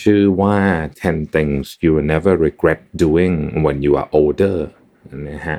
ชื่อว่า10 things you will never regret doing when you are older นะฮะ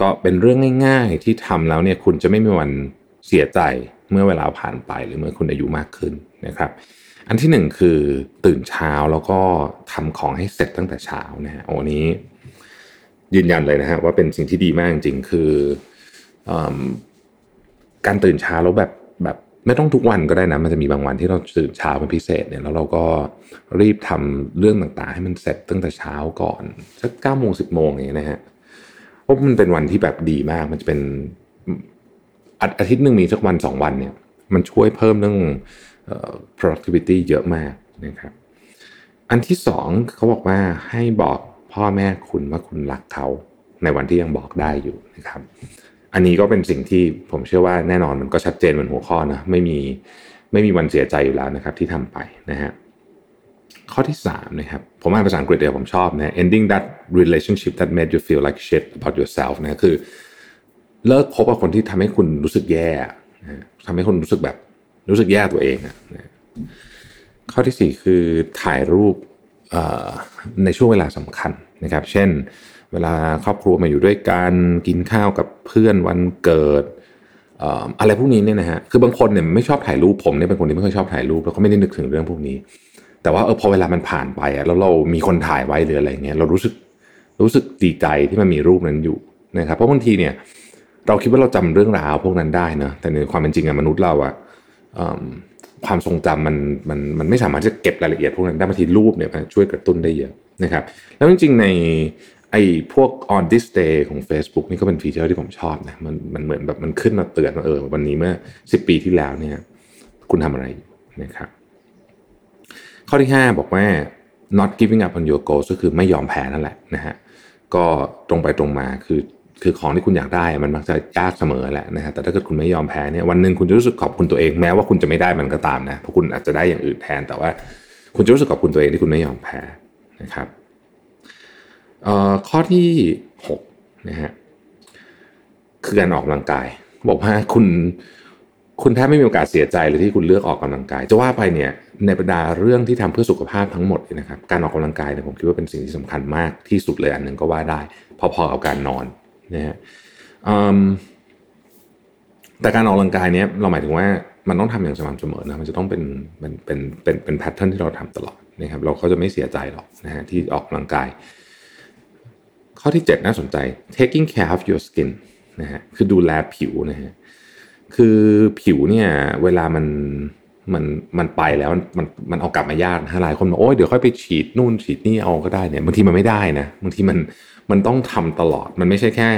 ก็เป็นเรื่องง่ายๆที่ทำแล้วเนี่ยคุณจะไม่มีวันเสียใจเมื่อเวลาผ่านไปหรือเมื่อคุณอายุมากขึ้นนะครับ อันที่หนึ่งคือตื่นเช้าแล้วก็ทำของให้เสร็จตั้งแต่เช้านะฮะโอ้นี้ยืนยันเลยนะฮะว่าเป็นสิ่งที่ดีมากจริงๆ คืออการตื่นเช้าแล้วแบบ ไม่ต้องทุกวันก็ได้นะ มันจะมีบางวันที่เราตื่นเช้าเป็นพิเศษเนี่ยแล้วเราก็รีบทำเรื่องต่างๆ ให้มันเสร็จตั้งแต่เช้าก่อนสักเก้าโมงสิบโมงอย่างเงี้ยนะฮะเพราะมันเป็นวันที่แบบดีมาก มันจะเป็นอาทิตย์หนึ่งมีสักวันสองวันเนี่ย มันช่วยเพิ่มเรื่อง productivity เยอะมากนะครับ อันที่สองเขาบอกว่าให้บอกพ่อแม่คุณว่าคุณรักเขาในวันที่ยังบอกได้อยู่นะครับ อันนี้ก็เป็นสิ่งที่ผมเชื่อว่าแน่นอนมันก็ชัดเจนเหมือนหัวข้อนะไม่มีไม่มีวันเสียใจอยู่แล้วนะครับที่ทำไปนะฮะข้อที่สามนะครับผมอ่านภาษาอังกฤษเดียวผมชอบนะ ending that relationship that made you feel like shit about yourself นะคือ เลิกคบกับคนที่ทำให้คุณรู้สึกแย่ทำให้คุณรู้สึกแบบรู้สึกแย่ตัวเองนะข้อที่สี่คือถ่ายรูป ในช่วงเวลาสำคัญนะครับ เช่น เวลาครอบครัวมาอยู่ด้วยกันกินข้าวกับเพื่อนวันเกิดอะไรพวกนี้เนี่ยนะฮะคือบางคนเนี่ยไม่ชอบถ่ายรูปผมเนี่ยเป็นคนที่ไม่ค่อยชอบถ่ายรูปแล้วก็ไม่ได้นึกถึงเรื่องพวกนี้ แต่ว่าเออพอเวลามันผ่านไปแล้วเรามีคนถ่ายไว้หรืออะไรเงี้ยเรารู้สึกรู้สึกดีใจที่มันมีรูปนั้นอยู่นะครับเพราะบางทีเนี่ยเราคิดว่าเราจำเรื่องราวพวกนั้นได้นะแต่ในความเป็นจริงอะมนุษย์เราอะ ความทรงจำมันมันมันไม่สามารถจะเก็บรายละเอียดพวกนั้นได้บางทีรูปเนี่ยช่วยกระตุ้นได้เยอะนะครับ แล้วจริงๆในไอ้พวก on this day ของ Facebook นี่ก็เป็นฟีเจอร์ที่ผมชอบนะมันมันเหมือนแบบมันขึ้นมาเตือนว่าเออวันนี้เมื่อ 10 ปีที่แล้วเนี่ยคุณทำอะไรนะครับ ข้อที่ 5 บอกว่า not giving up on your goals ก็คือไม่ยอมแพ้นั่นแหละนะฮะก็ตรงไปตรงมาคือ คือของที่คุณอยากได้มันมักจะยากเสมอแหละนะฮะแต่ถ้าเกิดคุณไม่ยอมแพ้เนี่ยวันหนึ่งคุณจะรู้สึกขอบคุณตัวเองแม้ว่าคุณจะไม่ได้มันก็ตามนะเพราะคุณอาจจะได้อย่างอื่นแทน แต่ว่าคุณจะรู้สึกขอบคุณตัวเองที่คุณไม่ยอมแพ้นะครับข้อที่6นะฮะคือการออกกำลังกาย บอกว่าคุณคุณแทบไม่มีโอกาสเสียใจเลยที่คุณเลือกออกกำลังกาย จะว่าไปเนี่ยในบรรดาเรื่องที่ทำเพื่อสุขภาพทั้งหมดนะครับการออกกำลังกายเนี่ยผมคิดว่าเป็นสิ่งที่สำคัญมากที่สุดเลยอันหนึ่งก็ว่าได้ พอๆกับการนอน นะฮะแต่การออกกำลังกายเนี้ยเราหมายถึงว่ามันต้องทำอย่างสม่ำเสมอนะมันจะต้องเป็นเป็นเป็นเป็นเป็นแพทเทิร์นที่เราทำตลอดนะครับเราก็จะไม่เสียใจหรอกนะฮะที่ออกกำลังกาย ข้อที่ 7 น่าสนใจ taking care of your skin นะฮะคือดูแลผิวนะฮะคือผิวเนี่ยเวลามัน มันมันไปแล้วมันมันเอากลับมายากนะหลายคนบอกโอ้ยเดี๋ยวค่อยไปฉีดนู่นฉีดนี่เอาก็ได้เนี่ยบางทีมันไม่ได้นะบางทีมันมันต้องทำตลอดมันไม่ใช่แค่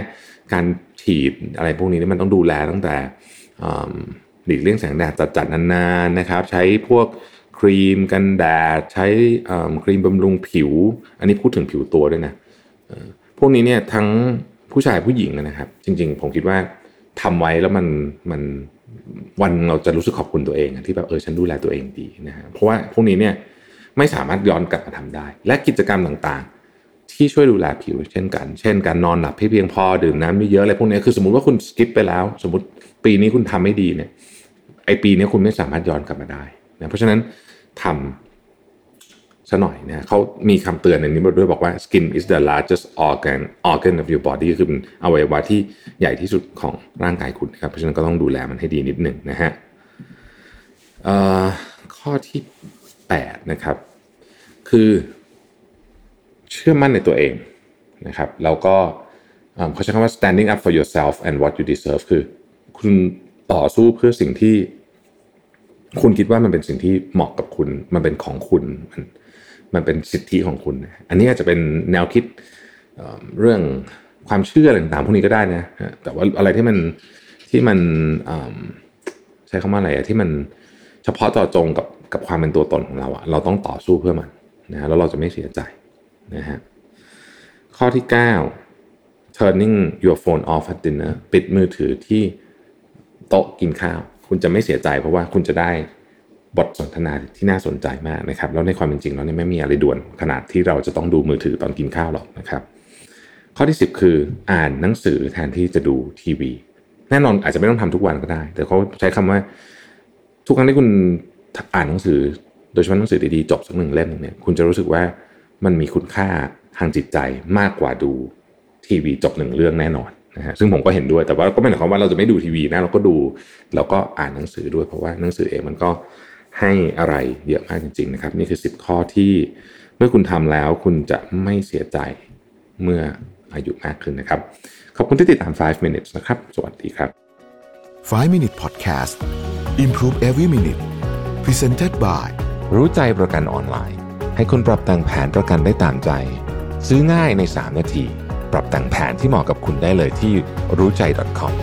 การฉีดอะไรพวกนี้มันต้องดูแลตั้งแต่หลีกเลี่ยงแสงแดดจัดๆนานๆนะครับ ใช้พวกครีมกันแดดใช้ครีมบำรุงผิว อันนี้พูดถึงผิวตัวด้วยนะพวกนี้เนี่ยทั้งผู้ชายผู้หญิงนะครับ จริง ๆ ผมคิดว่าทำไว้แล้วมันมัน วันเราจะรู้สึกขอบคุณตัวเองที่แบบเออฉันดูแลตัวเองดีนะฮะเพราะว่าพวกนี้เนี่ยไม่สามารถย้อนกลับมาทำได้ และกิจกรรมต่างๆ ที่ช่วยดูแลผิวเช่นกัน เช่น การนอนหลับให้เพียงพอดื่มน้ำไม่เยอะอะไรพวกนี้คือสมมติว่าคุณสกิปไปแล้ว สมมติปีนี้คุณทำไม่ดีเนี่ยไอปีนี้คุณไม่สามารถย้อนกลับมาได้นะเพราะฉะนั้นทำ ซะหน่อยนะเขามีคำเตือนในนี้มาด้วยบอกว่า skin is the largest organ organ of your body คือเป็นอวัยวะที่ใหญ่ที่สุดของร่างกายคุณครับ เพราะฉะนั้นก็ต้องดูแลมันให้ดีนิดหนึ่งนะฮะข้อที่ 8 นะครับ คือเชื่อมั่นในตัวเองนะครับ แล้วก็เขาใช้คำว่า standing up for yourself and what you deserve คือ คุณต่อสู้เพื่อสิ่งที่คุณคิดว่ามันเป็นสิ่งที่เหมาะกับคุณ มันเป็นของคุณมัน มันเป็นสิทธิของคุณ อันนี้อาจจะเป็นแนวคิดเรื่องความเชื่ออะไรต่างๆพวกนี้ก็ได้นะแต่ว่าอะไรที่มันที่มันใช้คำว่าอะไรอะที่มันเฉพาะต่อจงกับกับความเป็นตัวตนของเราอะเราต้องต่อสู้เพื่อมันนะแล้วเราจะไม่เสียใจนะฮะข้อที่ 9 turning your phone off at dinner ปิดมือถือที่โต๊ะกินข้าว คุณจะไม่เสียใจเพราะว่าคุณจะได้ บทสนทนาที่น่าสนใจมากนะครับ แล้วในความเป็นจริงแล้วเนี่ยไม่มีอะไรด่วนขนาดที่เราจะต้องดูมือถือตอนกินข้าวหรอกนะครับ ข้อที่ 10 คืออ่านหนังสือแทนที่จะดูทีวี แน่นอนอาจจะไม่ต้องทำทุกวันก็ได้ แต่เขาใช้คำว่า ทุกครั้งที่คุณอ่านหนังสือ โดยเฉพาะหนังสือดีๆจบสักหนึ่งเล่มเนี่ยคุณจะรู้สึกว่ามันมีคุณค่าทางจิตใจมากกว่าดูทีวีจบหนึ่งเรื่องแน่นอนนะฮะซึ่งผมก็เห็นด้วยแต่ว่าก็ไม่ได้ความว่าเราจะไม่ดูทีวีนะเราก็ดูเราก็อ่านหนังสือด้วยเพราะว่าหนังสือเองมันก็ ให้อะไรเยอะมากจริงๆนะครับ นี่คือ 10 ข้อที่เมื่อคุณทำแล้วคุณจะไม่เสียใจเมื่ออายุมากขึ้นนะครับ ขอบคุณที่ติดตาม 5 minutes นะครับ สวัสดีครับ 5 Minute Podcast Improve Every Minute Presented by รู้ใจประกันออนไลน์ ให้คุณปรับแต่งแผนประกันได้ตามใจ ซื้อง่ายใน 3 นาที ปรับแต่งแผนที่เหมาะกับคุณได้เลยที่รู้ใจ .com